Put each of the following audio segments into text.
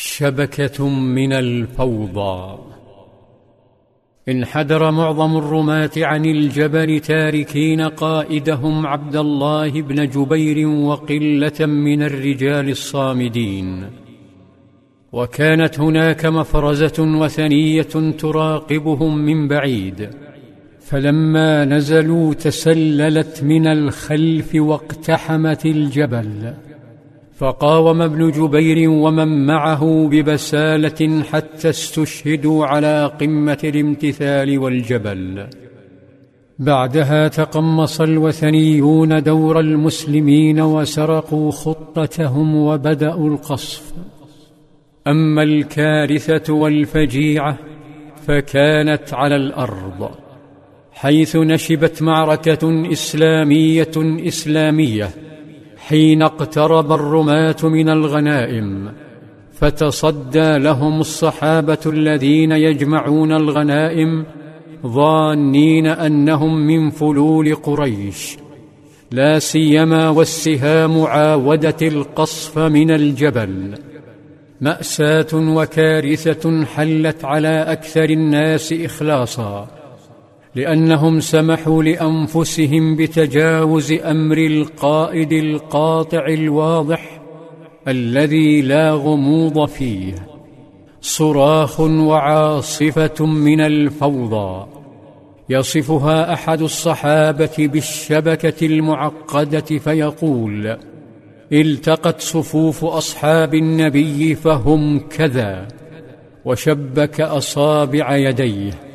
شبكة من الفوضى. انحدر معظم الرماة عن الجبل تاركين قائدهم عبد الله بن جبير وقلة من الرجال الصامدين. وكانت هناك مفرزة وثنية تراقبهم من بعيد. فلما نزلوا تسللت من الخلف واقتحمت الجبل. فقاوم ابن جبير ومن معه ببسالة حتى استشهدوا على قمة الامتثال والجبل. بعدها تقمص الوثنيون دور المسلمين وسرقوا خطتهم وبدأوا القصف. أما الكارثة والفجيعة فكانت على الأرض حيث نشبت معركة إسلامية إسلامية حين اقترب الرماة من الغنائم فتصدى لهم الصحابة الذين يجمعون الغنائم ظانين أنهم من فلول قريش. لا سيما والسهام عاودت القصف من الجبل. مأساة وكارثة حلت على أكثر الناس إخلاصا. لأنهم سمحوا لأنفسهم بتجاوز أمر القائد القاطع الواضح الذي لا غموض فيه صراخ وعاصفة من الفوضى. يصفها أحد الصحابة بالشبكة المعقدة فيقول التقت صفوف أصحاب النبي فهم كذا وشبك أصابع يديه.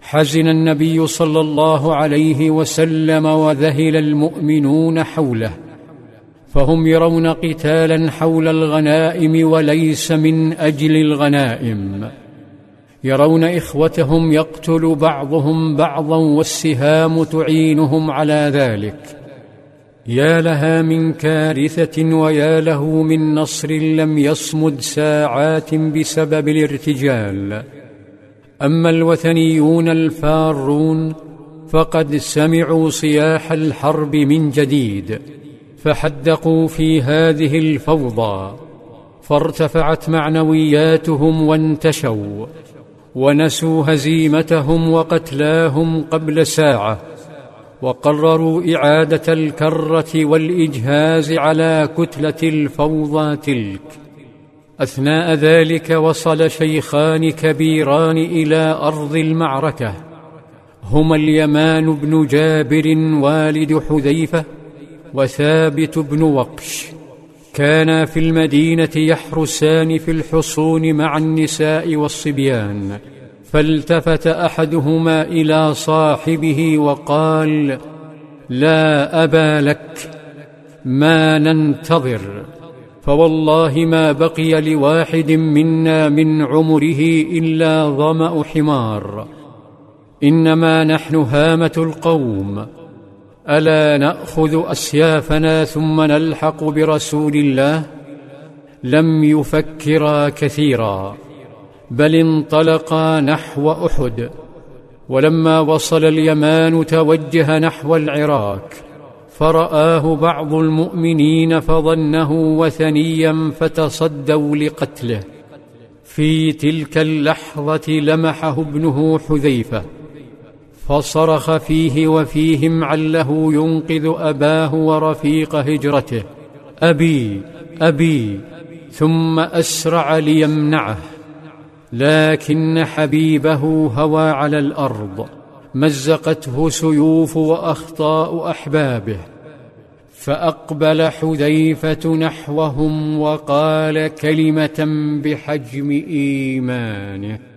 حزن النبي صلى الله عليه وسلم وذهل المؤمنون حوله فهم يرون قتالا حول الغنائم وليس من أجل الغنائم. يرون إخوتهم يقتل بعضهم بعضا والسهام تعينهم على ذلك. يا لها من كارثة ويا له من نصر لم يصمد ساعات بسبب الارتجال. أما الوثنيون الفارون فقد سمعوا صياح الحرب من جديد فحدقوا في هذه الفوضى فارتفعت معنوياتهم وانتشوا ونسوا هزيمتهم وقتلاهم قبل ساعة وقرروا إعادة الكرة والإجهاز على كتلة الفوضى تلك. أثناء ذلك وصل شيخان كبيران إلى أرض المعركة. هما اليمان بن جابر والد حذيفة وثابت بن وقش. كانا في المدينة يحرسان في الحصون مع النساء والصبيان. فالتفت أحدهما إلى صاحبه وقال لا أبا لك ما ننتظر. فوالله ما بقي لواحد منا من عمره إلا ظمأ حمار. إنما نحن هامة القوم. ألا نأخذ أسيافنا ثم نلحق برسول الله؟ لم يفكرا كثيرا. بل انطلقا نحو أحد. ولما وصل اليمان توجه نحو العراك. فرآه بعض المؤمنين فظنه وثنيا فتصدوا لقتله. في تلك اللحظة لمحه ابنه حذيفة فصرخ فيه وفيهم عله ينقذ أباه ورفيق هجرته. أبي أبي ثم أسرع ليمنعه لكن حبيبه هوى على الأرض. مزقته سيوف وأخطاء أحبابه فأقبل حذيفة نحوهم وقال كلمة بحجم إيمانه.